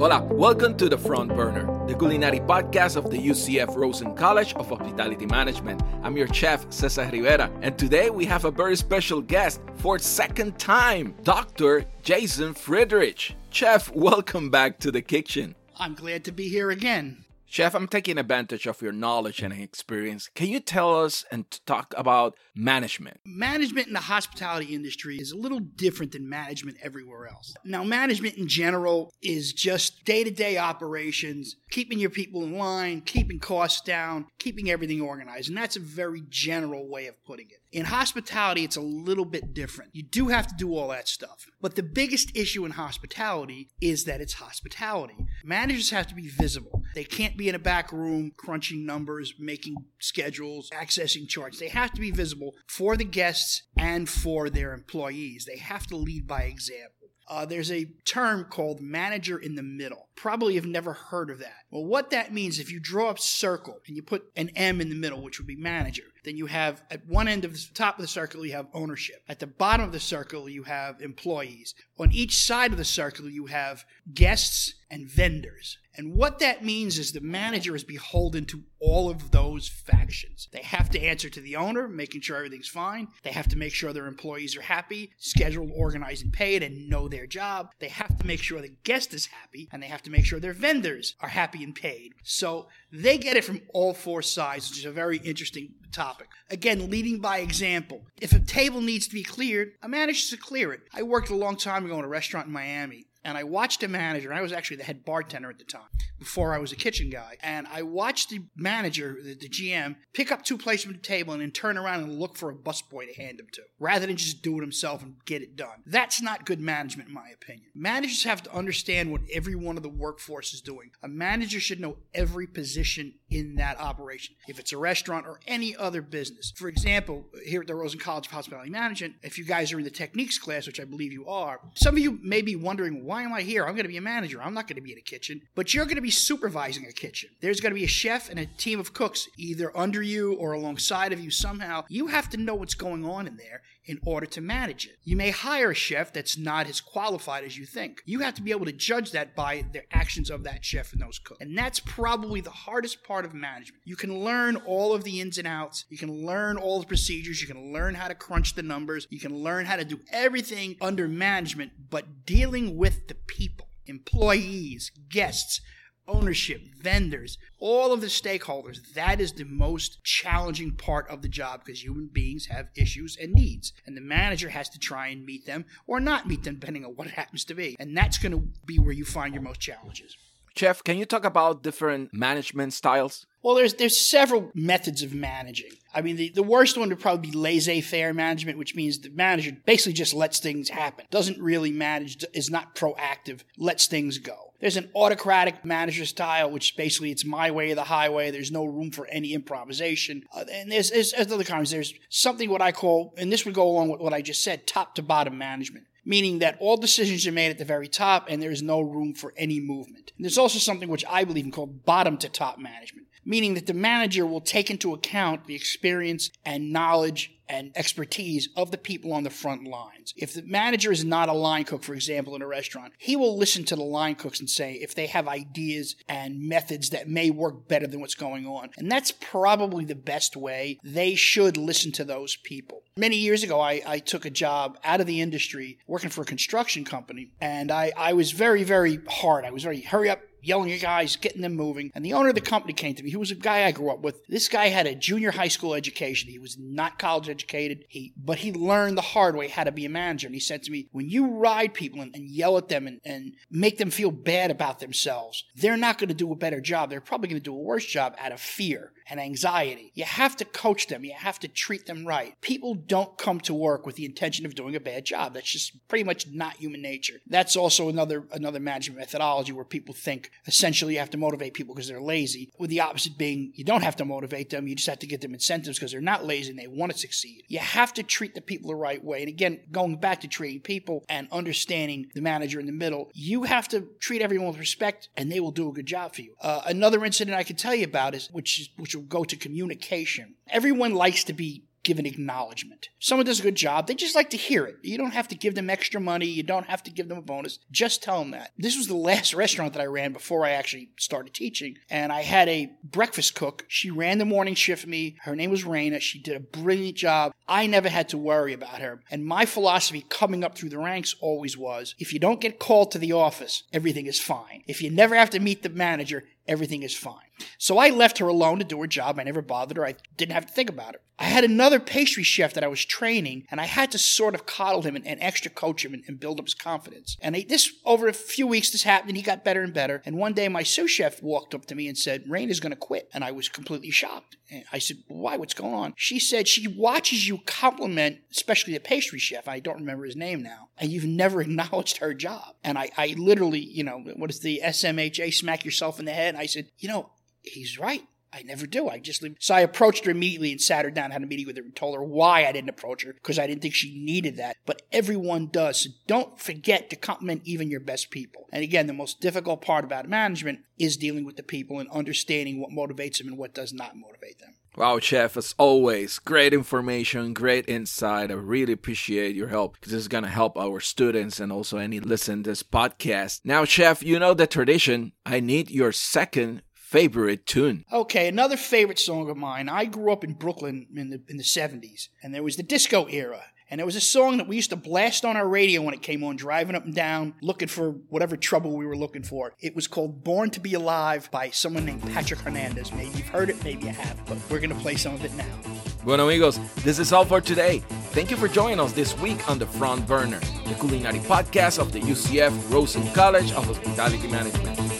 Hola, welcome to The Front Burner, the culinary podcast of the UCF Rosen College of Hospitality Management. I'm your chef, Cesar Rivera, and today we have a very special guest for second time, Dr. Jason Friedrich. Chef, welcome back to the kitchen. I'm glad to be here again. Chef, I'm taking advantage of your knowledge and experience. Can you tell us and talk about management? Management in the hospitality industry is a little different than management everywhere else. Now, management in general is just day to day operations, keeping your people in line, keeping costs down, keeping everything organized. And that's a very general way of putting it. In hospitality, it's a little bit different. You do have to do all that stuff. But the biggest issue in hospitality is that it's hospitality. Managers have to be visible. They can't be in a back room crunching numbers, making schedules, accessing charts. They have to be visible for the guests and for their employees. They have to lead by example. Uh, there's a term called manager in the middle. Probably have never heard of that. Well, what that means, if you draw a circle and you put an M in the middle, which would be manager, then you have at one end of the top of the circle, you have ownership. At the bottom of the circle, you have employees. On each side of the circle, you have guests and vendors. And what that means is the manager is beholden to all of those factions. They have to answer to the owner, making sure everything's fine. They have to make sure their employees are happy, scheduled, organized, and paid, and know their job. They have to make sure the guest is happy, and they have to make sure their vendors are happy and paid. So they get it from all four sides, which is a very interesting topic. Again, leading by example. If a table needs to be cleared, a manager to clear it. I worked a long time ago in a restaurant in Miami and I watched a manager. I was actually the head bartender at the time before I was a kitchen guy. And I watched the manager, the, the GM, pick up two plates from the table and then turn around and look for a busboy to hand them to, rather than just do it himself and get it done. That's not good management, in my opinion. Managers have to understand what every one of the workforce is doing. A manager should know every position in that operation, if it's a restaurant or any other business. For example, here at the Rosen College of Hospitality Management, if you guys are in the techniques class, which I believe you are, some of you may be wondering, why am I here? I'm going to be a manager. I'm not going to be in a kitchen, but you're going to be supervising a kitchen. There's going to be a chef and a team of cooks either under you or alongside of you somehow. You have to know what's going on in there in order to manage it. You may hire a chef that's not as qualified as you think. You have to be able to judge that by the actions of that chef and those cooks. And that's probably the hardest part of management. You can learn all of the ins and outs, you can learn all the procedures, you can learn how to crunch the numbers, you can learn how to do everything under management, but dealing with the people, employees, guests, ownership, vendors, all of the stakeholders. That is the most challenging part of the job because human beings have issues and needs. And the manager has to try and meet them or not meet them, depending on what it happens to be. And that's going to be where you find your most challenges. Chef, can you talk about different management styles? Well, there's there's several methods of managing. I mean, the, the worst one would probably be laissez-faire management, which means the manager basically just lets things happen, doesn't really manage, is not proactive, lets things go. There's an autocratic manager style, which basically it's my way or the highway. There's no room for any improvisation. Uh, and there's, there's, there's other kinds. There's something what I call, and this would go along with what I just said, top to bottom management meaning that all decisions are made at the very top and there is no room for any movement. And there's also something which I believe in called bottom to top management, meaning that the manager will take into account the experience and knowledge and expertise of the people on the front lines. If the manager is not a line cook, for example, in a restaurant, he will listen to the line cooks and say if they have ideas and methods that may work better than what's going on. And that's probably the best way. They should listen to those people. Many years ago, I, I took a job out of the industry working for a construction company, and I, I was very, very hard. I was very hurry up, yelling at guys, getting them moving. And the owner of the company came to me. He was a guy I grew up with. This guy had a junior high school education. He was not college educated. He, but he learned the hard way how to be a manager. And he said to me, when you ride people and, and yell at them and, and make them feel bad about themselves, they're not going to do a better job. They're probably going to do a worse job out of fear and anxiety. You have to coach them. You have to treat them right. People don't come to work with the intention of doing a bad job. That's just pretty much not human nature. That's also another another management methodology where people think essentially you have to motivate people because they're lazy. With the opposite being you don't have to motivate them. You just have to get them incentives because they're not lazy and they want to succeed. You have to treat the people the right way. And again, going back to treating people and understanding the manager in the middle, you have to treat everyone with respect and they will do a good job for you. Uh, another incident I can tell you about is which is which will go to communication. Everyone likes to be give an acknowledgement. Someone does a good job, they just like to hear it. You don't have to give them extra money, you don't have to give them a bonus. Just tell them that. This was the last restaurant that I ran before I actually started teaching, and I had a breakfast cook. She ran the morning shift for me. Her name was Raina. She did a brilliant job. I never had to worry about her. And my philosophy coming up through the ranks always was if you don't get called to the office, everything is fine. If you never have to meet the manager, everything is fine. So I left her alone to do her job. I never bothered her. I didn't have to think about it. I had another pastry chef that I was training, and I had to sort of coddle him and, and extra coach him and, and, build up his confidence. And I, this, over a few weeks, this happened, and he got better and better. And one day, my sous chef walked up to me and said, Rain is going to quit. And I was completely shocked. And I said, Why? What's going on? She said, She watches you compliment, especially the pastry chef. I don't remember his name now. And you've never acknowledged her job. And I, I literally, you know, what is the SMHA, smack yourself in the head? And I said, You know, he's right. I never do. I just leave. So I approached her immediately and sat her down, had a meeting with her, and told her why I didn't approach her because I didn't think she needed that. But everyone does. So don't forget to compliment even your best people. And again, the most difficult part about management is dealing with the people and understanding what motivates them and what does not motivate them. Wow, Chef, as always, great information, great insight. I really appreciate your help because this is going to help our students and also any listen to this podcast. Now, Chef, you know the tradition. I need your second favorite tune. Okay, another favorite song of mine. I grew up in Brooklyn in the in the 70s, and there was the disco era. And there was a song that we used to blast on our radio when it came on, driving up and down, looking for whatever trouble we were looking for. It was called Born to Be Alive by someone named Patrick Hernandez. Maybe you've heard it, maybe you haven't, but we're going to play some of it now. Bueno, amigos, this is all for today. Thank you for joining us this week on The Front Burner, the culinary podcast of the UCF Rosen College of Hospitality Management.